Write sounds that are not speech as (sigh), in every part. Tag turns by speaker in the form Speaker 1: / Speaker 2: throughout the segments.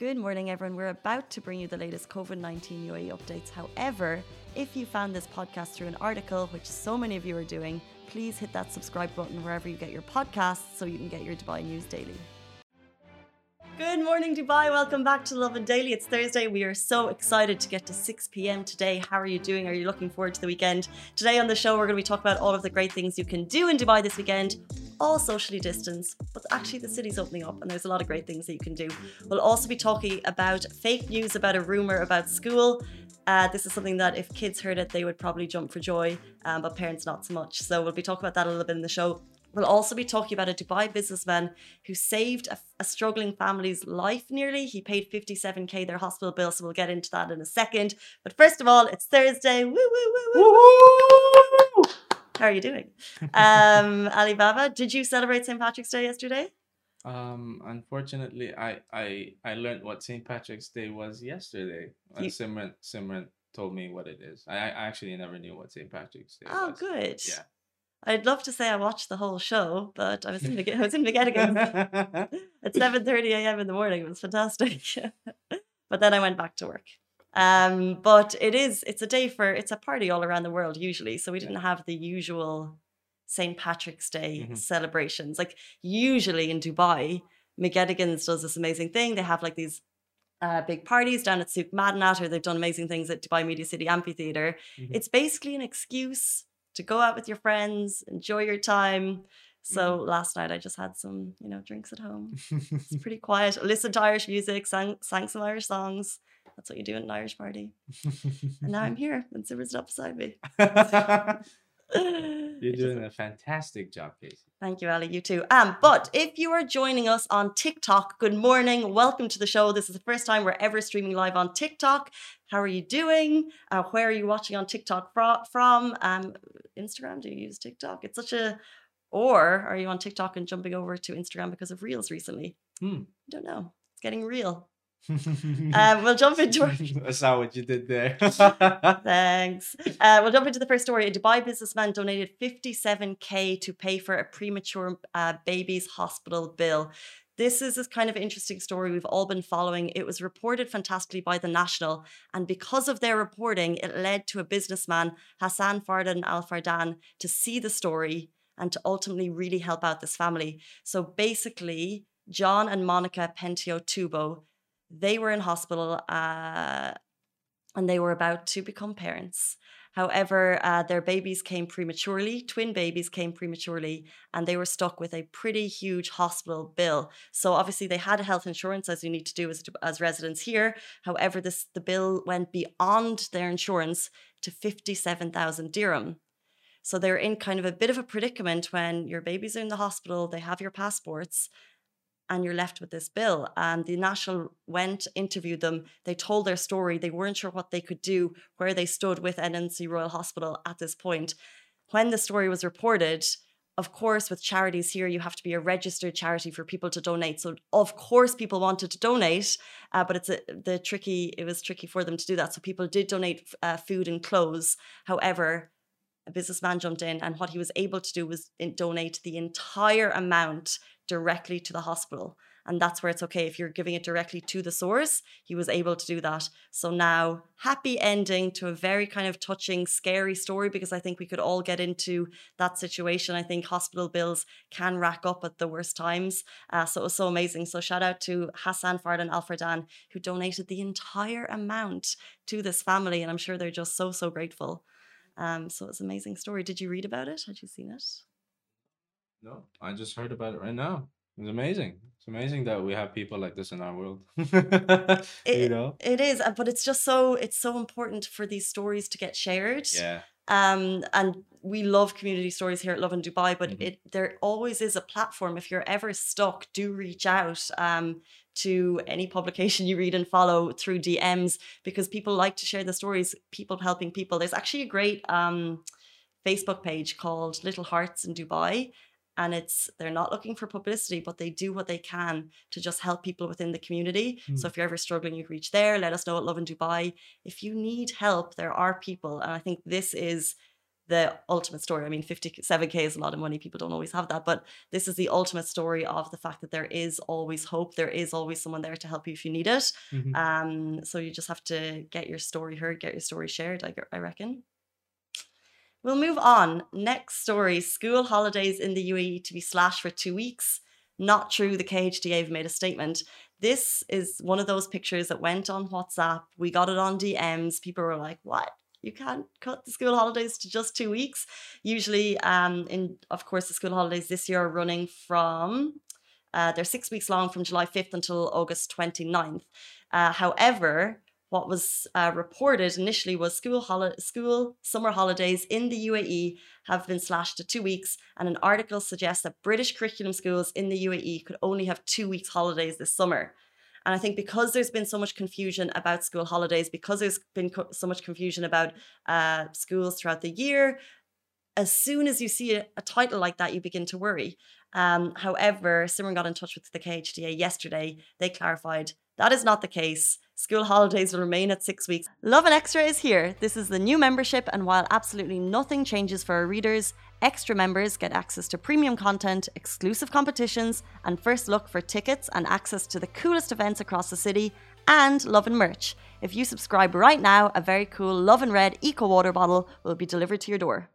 Speaker 1: Good morning, everyone. We're about to bring you the latest COVID 19 UAE updates. However, if you found this podcast through an article, which so many of you are doing, please hit that subscribe button wherever you get your podcasts so you can get your Dubai news daily. Good morning, Dubai. Welcome back to Lovin Daily. It's Thursday. We are so excited to get to 6 p.m. today. How are you doing? Are you looking forward to the weekend? Today on the show, we're going to be talking about all of the great things you can do in Dubai this weekend, all socially distanced. But actually, the city's opening up and there's a lot of great things that you can do. We'll also be talking about fake news about a rumor about school. Uh, this is something that if kids heard it, they would probably jump for joy, um, but parents not so much. So we'll be talking about that a little bit in the show. We'll also be talking about a Dubai businessman who saved a, a, struggling family's life nearly. He paid 57k their hospital bill, so we'll get into that in a second. But first of all, it's Thursday. Woo, woo, woo, woo, woo. How are you doing? Um, (laughs) Alibaba, did you celebrate St. Patrick's Day yesterday?
Speaker 2: Um, unfortunately, I I I learned what St. Patrick's Day was yesterday. Uh, you, Simran Simran told me what it is. I, I actually never knew what St. Patrick's Day is.
Speaker 1: oh,
Speaker 2: was.
Speaker 1: good.
Speaker 2: Yeah.
Speaker 1: I'd love to say I watched the whole show, but I was in the I was in McGettigan's (laughs) at seven thirty a.m. in the morning. It was fantastic, (laughs) but then I went back to work. Um, but it is it's a day for it's a party all around the world usually, so we didn't have the usual St. Patrick's Day mm-hmm. celebrations. Like usually in Dubai, McGettigan's does this amazing thing. They have like these uh, big parties down at Souk Madinat, or they've done amazing things at Dubai Media City Amphitheatre. Mm-hmm. It's basically an excuse to go out with your friends, enjoy your time. So mm. last night I just had some, you know, drinks at home. it's (laughs) pretty quiet. I listened to Irish music, sang, sang some Irish songs. That's what you do at an Irish party. (laughs) and now I'm here and Simmer's up beside me. (laughs) (laughs)
Speaker 2: You're doing a fantastic job, Casey.
Speaker 1: Thank you, Ali. You too. Um, but if you are joining us on TikTok, good morning. Welcome to the show. This is the first time we're ever streaming live on TikTok. How are you doing? Uh, where are you watching on TikTok from? Um, Instagram? Do you use TikTok? It's such a. Or are you on TikTok and jumping over to Instagram because of Reels recently?
Speaker 2: Hmm.
Speaker 1: I don't know. It's getting real. Um, (laughs) we'll jump into our... (laughs)
Speaker 2: I saw what you did there. (laughs)
Speaker 1: Thanks. Uh, we'll jump into the first story. A Dubai businessman donated 57k to pay for a premature uh, baby's hospital bill. This is a kind of interesting story we've all been following. It was reported fantastically by the National, and because of their reporting, it led to a businessman, Hassan Fardan Al Fardan, to see the story and to ultimately really help out this family. So basically, John and Monica Pentio Tubo they were in hospital uh, and they were about to become parents. However, uh, their babies came prematurely, twin babies came prematurely, and they were stuck with a pretty huge hospital bill. So obviously they had health insurance, as you need to do as, as residents here. However, this the bill went beyond their insurance to 57,000 dirham. So they're in kind of a bit of a predicament when your babies are in the hospital, they have your passports, and you're left with this bill. And the National went, interviewed them. They told their story. They weren't sure what they could do, where they stood with NMC Royal Hospital at this point. When the story was reported, of course, with charities here, you have to be a registered charity for people to donate. So, of course, people wanted to donate, uh, but it's a, the tricky. It was tricky for them to do that. So, people did donate uh, food and clothes. However, a businessman jumped in, and what he was able to do was donate the entire amount directly to the hospital. And that's where it's okay. If you're giving it directly to the source, he was able to do that. So now, happy ending to a very kind of touching, scary story because I think we could all get into that situation. I think hospital bills can rack up at the worst times. Uh, so it was so amazing. So shout out to Hassan Fardan Al Fardan, who donated the entire amount to this family. And I'm sure they're just so, so grateful. Um, so it's an amazing story. Did you read about it? Had you seen it?
Speaker 2: No, I just heard about it right now. It's amazing. It's amazing that we have people like this in our world. (laughs)
Speaker 1: it, you know, it is, uh, but it's just so it's so important for these stories to get shared.
Speaker 2: Yeah.
Speaker 1: Um, and we love community stories here at Lovin Dubai, but mm-hmm. it there always is a platform. If you're ever stuck, do reach out um, to any publication you read and follow through DMs because people like to share the stories. People helping people. There's actually a great um, Facebook page called Little Hearts in Dubai, and it's they're not looking for publicity but they do what they can to just help people within the community mm. so if you're ever struggling you reach there let us know at Lovin Dubai if you need help there are people and i think this is the ultimate story. I mean, 57k is a lot of money. People don't always have that, but this is the ultimate story of the fact that there is always hope. There is always someone there to help you if you need it.
Speaker 2: Mhm.
Speaker 1: Um, so you just have to get your story heard, get your story shared. I, I reckon. We'll move on. Next story: school holidays in the UAE to be slashed for two weeks. Not true. The KHDA have made a statement. This is one of those pictures that went on WhatsApp. We got it on DMs. People were like, "What? You can't cut the school holidays to just two weeks?" Usually, um, in of course, the school holidays this year are running from uh, they're six weeks long from July 5th until August 29th. Uh, however, what was uh, reported initially was school holi- school summer holidays in the UAE have been slashed to two weeks, and an article suggests that British curriculum schools in the UAE could only have two weeks holidays this summer. And I think because there's been so much confusion about school holidays, because there's been co- so much confusion about uh, schools throughout the year, as soon as you see a, a title like that, you begin to worry. Um, however, Simran got in touch with the KHDA yesterday. They clarified that is not the case. School holidays will remain at six weeks. Lovin Extra is here. This is the new membership, and while absolutely nothing changes for our readers, extra members get access to premium content, exclusive competitions, and first look for tickets and access to the coolest events across the city, and Lovin merch. If you subscribe right now, a very cool Lovin Red Eco Water bottle will be delivered to your door.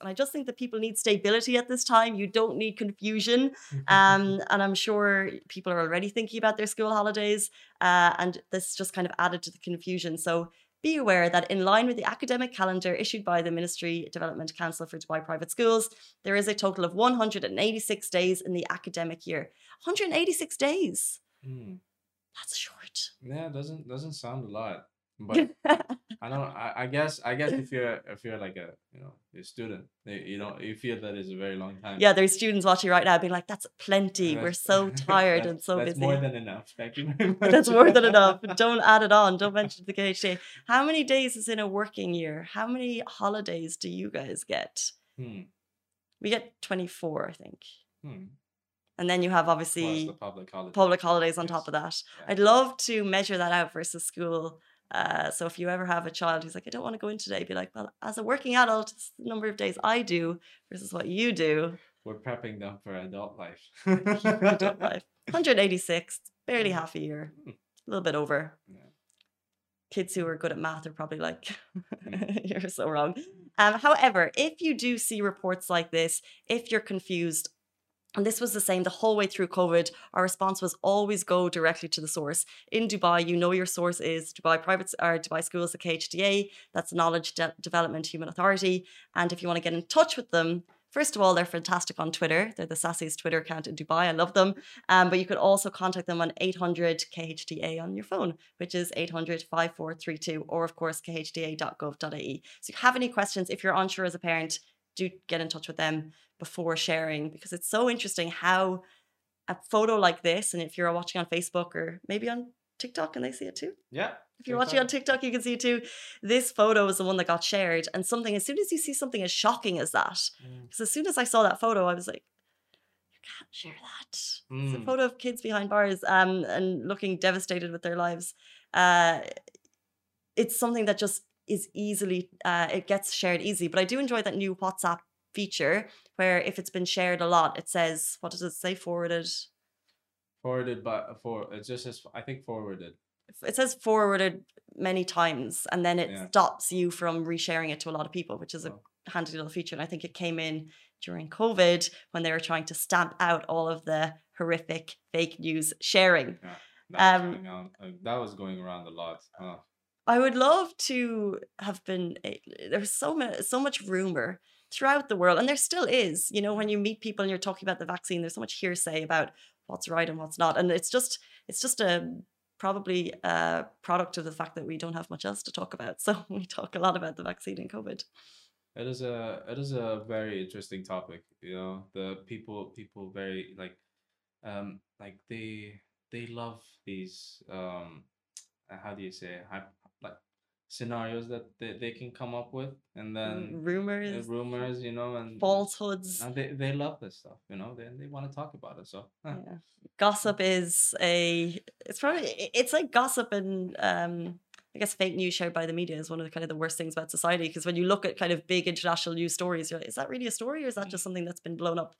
Speaker 1: And I just think that people need stability at this time. You don't need confusion. (laughs) Um, and I'm sure people are already thinking about their school holidays. Uh, and this just kind of added to the confusion. So be aware that in line with the academic calendar issued by the Ministry Development Council for Dubai Private Schools, there is a total of 186 days in the academic year. 186 days.
Speaker 2: Mm.
Speaker 1: That's short.
Speaker 2: Yeah, doesn't doesn't sound a lot, (laughs) but (laughs) I don't. I, I guess. I guess if you're if you're like a you know a student, you know you feel that is a very long time.
Speaker 1: yeah, there's students watching right now being like, that's plenty. We're so (laughs) tired and so
Speaker 2: that's
Speaker 1: busy.
Speaker 2: more than enough. Thank you very much. (laughs)
Speaker 1: That's more than enough. Don't add it on. Don't mention the KHA. How many days is in a working year? How many holidays do you guys get?
Speaker 2: Hmm.
Speaker 1: We get 24, I think.
Speaker 2: Hmm.
Speaker 1: And then you have obviously
Speaker 2: public holiday.
Speaker 1: public holidays on
Speaker 2: Yes.
Speaker 1: top of that.
Speaker 2: Yeah.
Speaker 1: I'd love to measure that out versus school. Uh, so if you ever have a child who's like, I don't want to go in today, be like, well, as a working adult, it's the number of days I do versus what you do.
Speaker 2: We're prepping them for adult life. (laughs)
Speaker 1: Adult life. 186, barely half a year,
Speaker 2: Hmm.
Speaker 1: a little bit over.
Speaker 2: Yeah.
Speaker 1: Kids who are good at math are probably like,
Speaker 2: Mm. (laughs)
Speaker 1: you're so wrong. Um, however, if you do see reports like this, if you're confused, and this was the same the whole way through COVID. Our response was always go directly to the source. In Dubai, you know your source is Dubai Private or Dubai Schools, the KHDA. That's Knowledge De- Development Human Authority. And if you want to get in touch with them, first of all, they're fantastic on Twitter. They're the Sassy's Twitter account in Dubai. I love them. Um, but you could also contact them on 800 KHDA on your phone, which is 800 5432, or of course, khdA.gov.ae. So if you have any questions, if you're unsure as a parent, do get in touch with them before sharing because it's so interesting how a photo like this, and if you're watching on Facebook or maybe on TikTok, and they see it too?
Speaker 2: yeah.
Speaker 1: If you're watching on TikTok, you can see it too. This photo is the one that got shared, and something as soon as you see something as shocking as that,
Speaker 2: Mm.
Speaker 1: because as soon as I saw that photo, I was like, "You can't share that." It's a
Speaker 2: Mm.
Speaker 1: photo of kids behind bars, um, and looking devastated with their lives. Uh, it's something that just is easily, uh, it gets shared easy. But I do enjoy that new WhatsApp feature where if it's been shared a lot, it says, "What does it say?" Forwarded.
Speaker 2: Forwarded, but for it just says I think forwarded.
Speaker 1: It says forwarded many times, and then it
Speaker 2: Yeah.
Speaker 1: stops you from resharing it to a lot of people, which is a
Speaker 2: Oh.
Speaker 1: handy little feature. And I think it came in during COVID when they were trying to stamp out all of the horrific fake news sharing.
Speaker 2: That was
Speaker 1: Um,
Speaker 2: going uh, that was going around a lot. Oh.
Speaker 1: I would love to have been. There's so much, so much rumor throughout the world, and there still is. You know, when you meet people and you're talking about the vaccine, there's so much hearsay about what's right and what's not, and it's just, it's just a probably a product of the fact that we don't have much else to talk about. (laughs) So we talk a lot about the vaccine and COVID.
Speaker 2: It is a it is a very interesting topic. You know, the people people very like um like they they love these um how do you say hy- like scenarios that they, they can come up with and then uh,
Speaker 1: rumors,
Speaker 2: rumors you know and
Speaker 1: falsehoods.
Speaker 2: and they, they love this stuff you know they, they want to talk about it so huh.
Speaker 1: Yeah. Gossip is a. It's probably. It's like gossip and um I guess fake news shared by the media is one of the kind of the worst things about society because when you look at kind of big international news stories, you're like, is that really a story or is that just something that's been blown up?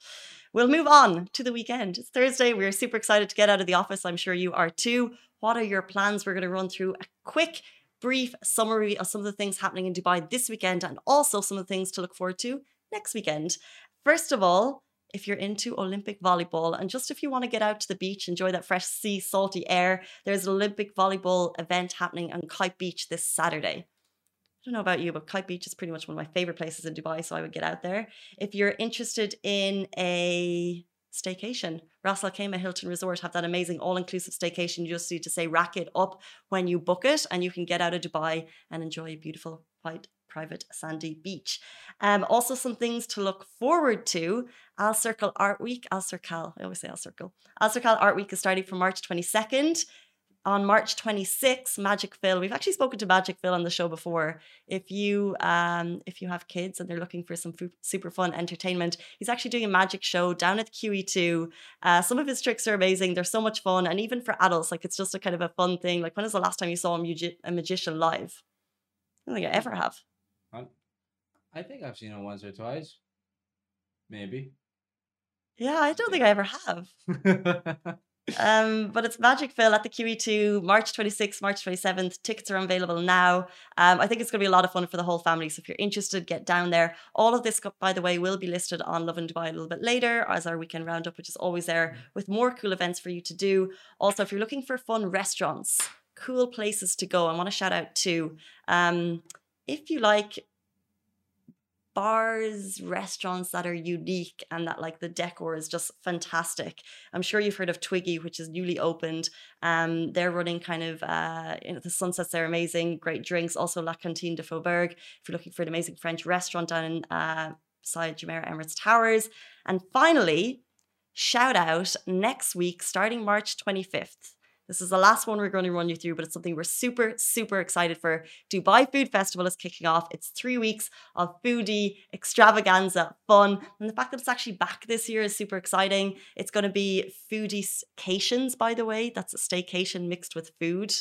Speaker 1: We'll move on to the weekend. It's Thursday. We're super excited to get out of the office. I'm sure you are too. What are your plans? We're going to run through a quick brief summary of some of the things happening in Dubai this weekend and also some of the things to look forward to next weekend. First of all, if you're into Olympic volleyball and just if you want to get out to the beach, enjoy that fresh sea, salty air, there's an Olympic volleyball event happening on Kite Beach this Saturday. I don't know about you, but Kite Beach is pretty much one of my favorite places in Dubai, so I would get out there. If you're interested in a staycation, Ras Al Khaimah Hilton Resort have that amazing all-inclusive staycation. You just need to say rack it up when you book it, and you can get out of Dubai and enjoy a beautiful white private sandy beach. Um, also, some things to look forward to. Alserkal Art Week, Alserkal, I always say Alserkal. Al Circle Art Week is starting from March 22nd. On March 26th, Magic Phil. We've actually spoken to Magic Phil on the show before. If you um, if you have kids and they're looking for some super fun entertainment, he's actually doing a magic show down at QE2. Uh, some of his tricks are amazing. They're so much fun, and even for adults, like it's just a kind of a fun thing. Like when is the last time you saw a, magi- a magician live? I don't think I ever have.
Speaker 2: I think I've seen it once or twice. Maybe.
Speaker 1: Yeah, I don't think I ever have. (laughs) (laughs) um, but it's Magic Phil at the QE2, March 26th, March 27th. Tickets are available now. Um, I think it's going to be a lot of fun for the whole family. So if you're interested, get down there. All of this, by the way, will be listed on Lovin Dubai a little bit later as our weekend roundup, which is always there with more cool events for you to do. Also, if you're looking for fun restaurants, cool places to go, I want to shout out to. Um, if you like bars, restaurants that are unique and that like the decor is just fantastic. I'm sure you've heard of Twiggy, which is newly opened. Um, they're running kind of uh, you know, the sunsets. They're amazing, great drinks. Also La Cantine du Faubourg. If you're looking for an amazing French restaurant down in uh, beside Jumeirah Emirates Towers. And finally, shout out next week, starting March 25th. This is the last one we're going to run you through, but it's something we're super, super excited for. Dubai Food Festival is kicking off. It's three weeks of foodie extravaganza fun. And the fact that it's actually back this year is super exciting. It's going to be foodie staycations, by the way. That's a staycation mixed with food.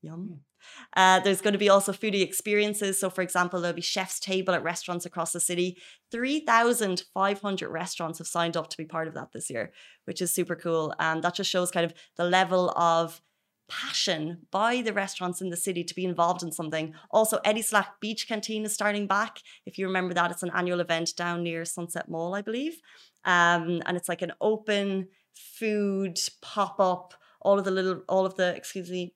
Speaker 1: Yum. Hmm. Uh, there's going to be also foodie experiences. So, for example, there'll be chef's table at restaurants across the city. 3,500 restaurants have signed up to be part of that this year, which is super cool. And that just shows kind of the level of passion by the restaurants in the city to be involved in something. Also, Etisalat Beach Canteen is starting back. If you remember that, it's an annual event down near Sunset Mall, I believe. Um, and it's like an open food pop up. All of the little, all of the, excuse me,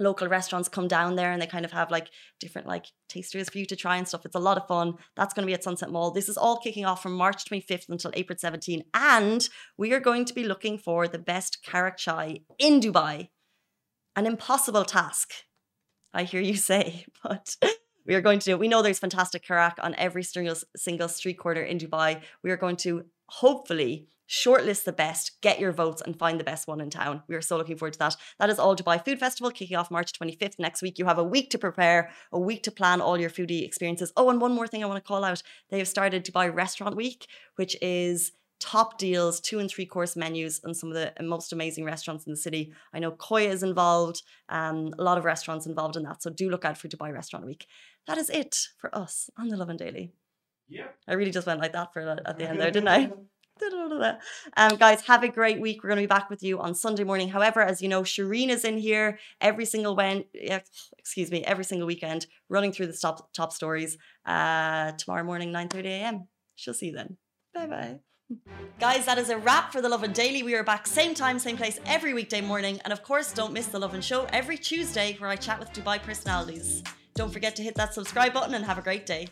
Speaker 1: local restaurants come down there and they kind of have like different like tasters for you to try and stuff. It's a lot of fun. That's going to be at Sunset Mall. This is all kicking off from March 25th until April 17. And we are going to be looking for the best karak chai in Dubai. An impossible task, I hear you say, (laughs) but we are going to do it. We know there's fantastic karak on every single, single street corner in Dubai. We are going to hopefully shortlist the best, get your votes, and find the best one in town. We are so looking forward to that. That is All Dubai Food Festival kicking off March 25th next week. You have a week to prepare, a week to plan all your foodie experiences. Oh, and one more thing I want to call out they have started Dubai Restaurant Week, which is top deals, two and three course menus, and some of the most amazing restaurants in the city. I know Coya is involved, um, a lot of restaurants involved in that. So do look out for Dubai Restaurant Week. That is it for us on the Lovin Daily.
Speaker 2: Yeah.
Speaker 1: I really just went like that for at the end there, didn't I? Um, guys, have a great week. We're going to be back with you on Sunday morning. However, as you know, Shireen is in here every single when, excuse me, every single weekend, running through the top top stories. Uh, tomorrow morning, nine thirty a.m. She'll see you then. Bye bye. Guys, that is a wrap for the Lovin Daily. We are back same time, same place every weekday morning. And of course, don't miss the Lovin Show every Tuesday where I chat with Dubai personalities. Don't forget to hit that subscribe button and have a great day.